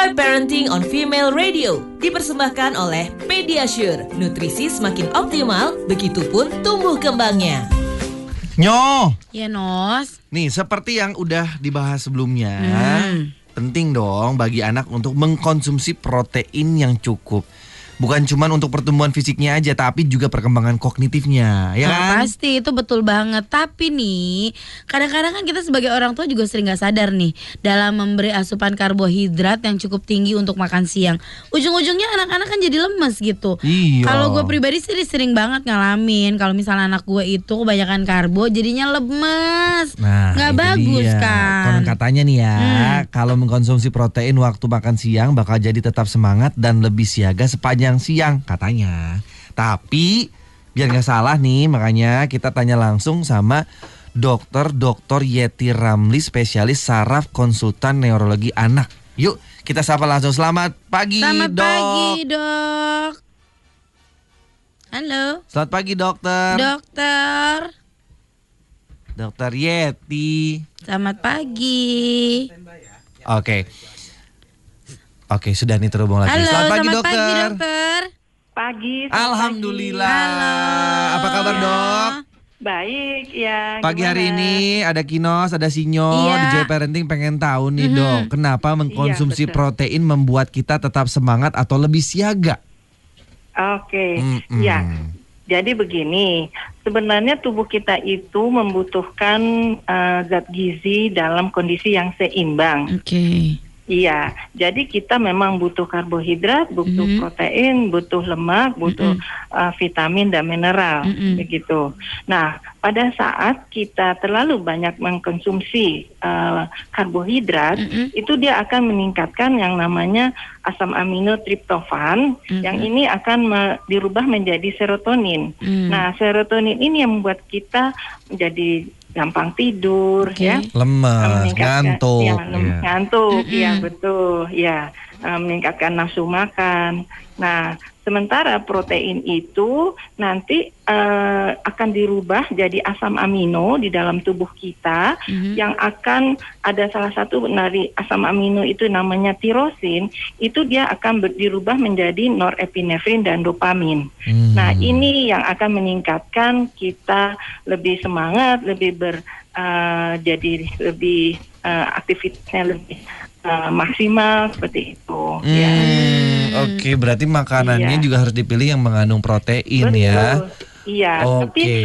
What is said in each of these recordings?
Joy Parenting on Female Radio dipersembahkan oleh Pediasure. Nutrisi semakin optimal, begitupun tumbuh kembangnya. Nyo, Ya Nos. nih seperti yang udah dibahas sebelumnya, Hmm. penting dong bagi anak untuk mengkonsumsi protein yang cukup. Bukan cuma untuk pertumbuhan fisiknya aja, tapi juga perkembangan kognitifnya, ya Nah, kan? pasti itu betul banget. Tapi nih, kadang-kadang kan kita sebagai orang tua juga sering gak sadar nih dalam memberi asupan karbohidrat yang cukup tinggi untuk makan siang. Ujung-ujungnya anak-anak kan jadi lemes gitu. Iya. Kalau gue pribadi sih sering banget ngalamin kalau misalnya anak gue itu kebanyakan karbo jadinya lemes. Nah, nggak bagus dia. kan. Konon katanya nih ya, Hmm. kalau mengkonsumsi protein waktu makan siang bakal jadi tetap semangat dan lebih siaga sepanjang siang katanya. Tapi biar nggak salah nih, makanya kita tanya langsung sama dokter Dr. Yeti Ramli, spesialis saraf konsultan neurologi anak. Yuk, kita sapa langsung. Selamat pagi, Selamat dok. pagi, Dok. Halo, Selamat pagi, dokter. Dokter. Dokter Yeti. Selamat pagi. Oke. Oke, sudah nih terhubung lagi. Halo, Selamat pagi, selamat dokter. pagi, Dokter. Pagi. selamat Alhamdulillah. Halo. Apa kabar, Ya. Dok? Baik, ya. Pagi hari gimana? ini ada Kinos, ada Sinyo Iya. di Joy Parenting pengen tahu nih, Mhm. Dok, kenapa mengkonsumsi betul. protein membuat kita tetap semangat atau lebih siaga? Oke, Mm-mm. ya. Jadi begini, sebenarnya tubuh kita itu membutuhkan eh, zat gizi dalam kondisi yang seimbang. Oke. Iya, jadi kita memang butuh karbohidrat, butuh Mhm. protein, butuh lemak, butuh uh, vitamin dan mineral, Mhm. begitu. Nah, pada saat kita terlalu banyak mengkonsumsi uh, karbohidrat, Mhm. itu dia akan meningkatkan yang namanya asam amino triptofan, Mhm. yang ini akan me- dirubah menjadi serotonin. Hmm. Nah, serotonin ini yang membuat kita menjadi gampang tidur, Oke. ya meningkatkan- ngantuk. ya, lem- Iya. ngantuk, Mm-mm. ya betul, ya meningkatkan nafsu makan. Nah, sementara protein itu nanti eh, akan dirubah jadi asam amino di dalam tubuh kita Mhm. yang akan ada salah satu dari asam amino itu namanya tirosin, itu dia akan ber- dirubah menjadi norepinefrin dan dopamin. Hmm. Nah, ini yang akan meningkatkan kita lebih semangat, lebih ber eh, jadi lebih eh, aktivitasnya lebih eh, maksimal seperti itu. Ya. Hmm, Oke, berarti makanannya Iya. juga harus dipilih yang mengandung protein Betul. ya. Iya, tapi Oke.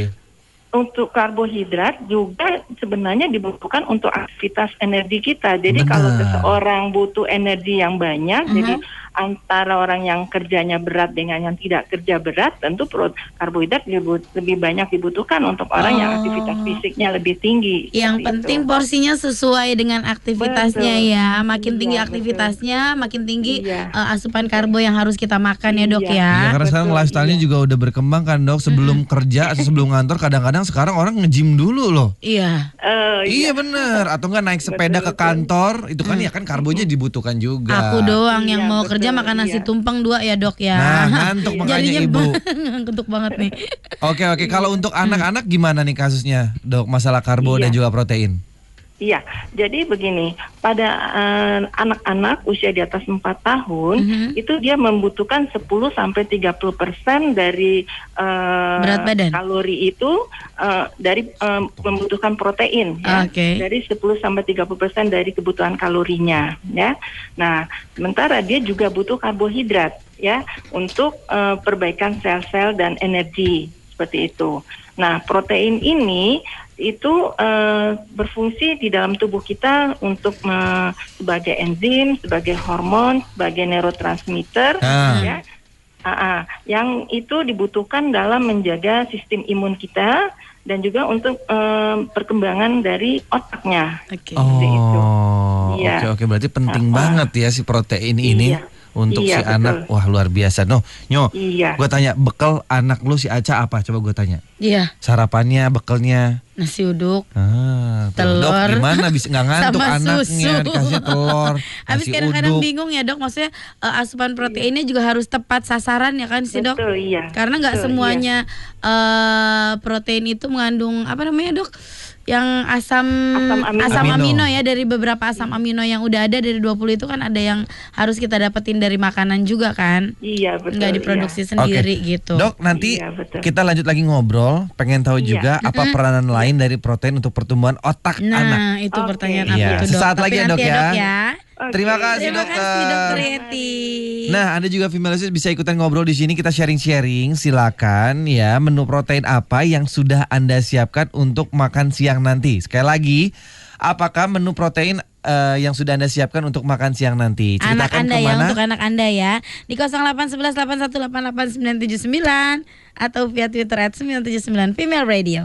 untuk karbohidrat juga sebenarnya dibutuhkan untuk aktivitas energi kita. Jadi Benar. kalau seseorang butuh energi yang banyak, Mhm. jadi antara orang yang kerjanya berat dengan yang tidak kerja berat, tentu pro- karbohidrat lebih, lebih banyak dibutuhkan untuk orang yang Oh. aktivitas fisiknya lebih tinggi. Yang penting itu. porsinya sesuai dengan aktivitasnya Betul. ya. Makin Iya, tinggi betul. aktivitasnya, makin tinggi Iya. eh, asupan karbo yang harus kita makan ya, Dok Iya. ya. Iya, karena sekarang betul, lifestyle-nya iya. juga udah berkembang kan dok. Sebelum kerja atau sebelum ngantor kadang-kadang sekarang orang nge-gym dulu loh. Iya. Eh, Iya bener Atau enggak naik sepeda Betul, ke betul. kantor Itu kan ya kan karbonya dibutuhkan juga Aku doang yang Iya, mau betul, kerja makan nasi iya. tumpeng dua ya, Dok ya. Nah ngantuk makanya Jadinya ibu ngantuk banget nih. Oke oke Kalau untuk anak-anak gimana nih kasusnya dok Masalah karbo Iya. dan juga protein Iya, jadi begini, pada eh, anak-anak usia di atas 4 tahun Mhm. itu dia membutuhkan 10 sampai 30 persen dari eh, Berat badan? kalori itu eh, dari eh, membutuhkan protein, ya. Oke. dari 10 sampai 30 persen dari kebutuhan kalorinya, ya. Nah, sementara dia juga butuh karbohidrat, ya, untuk eh, perbaikan sel-sel dan energi seperti itu. Nah, protein ini itu eh, berfungsi di dalam tubuh kita untuk me- sebagai enzim, sebagai hormon, sebagai neurotransmitter, Ah. ya, Ah, ah. yang itu dibutuhkan dalam menjaga sistem imun kita dan juga untuk eh, perkembangan dari otaknya. Itu. Oh Iya. oke oke Berarti penting ah. banget ya si protein ini Iya. Untuk si Iya, anak betul. Wah luar biasa No Nyo Iya. Gue tanya bekal anak lu si Aca apa Coba gue tanya Iya, Sarapannya bekalnya nasi uduk. Ah, Telur. Dok gimana bisa nggak ngantuk Sama anaknya susu. dikasih telur, Habis kadang-kadang bingung ya dok, maksudnya eh, asupan proteinnya juga harus tepat sasaran ya kan sih dok? Betul, iya. Karena nggak semuanya eh, protein itu mengandung apa namanya dok? Yang asam Asam amino. asam Amino. ya dari beberapa asam amino yang udah ada dari 20 itu kan ada yang harus kita dapetin dari makanan juga kan. Iya betul. Nggak diproduksi iya. sendiri gitu. Dok, nanti Iya, betul. kita lanjut lagi ngobrol. Pengen tahu Iya. juga apa peranan lain dari protein untuk pertumbuhan otak Nah, anak. itu Oke. pertanyaan Iya. aku tuh, Dok. Sesaat Tapi lagi ya, nanti Dok, ya. ya. Oke. Terima kasih, Terima dokter. kasih Dokter Yeti. Nah, Anda juga female listeners bisa ikutan ngobrol di sini. Kita sharing-sharing. Silakan ya, menu protein apa yang sudah Anda siapkan untuk makan siang nanti. Sekali lagi, apakah menu protein eh, yang sudah Anda siapkan untuk makan siang nanti? anak Ceritakan Anda ya ke mana? untuk anak Anda ya di 0811 8188 979 atau via Twitter at 979 Female Radio.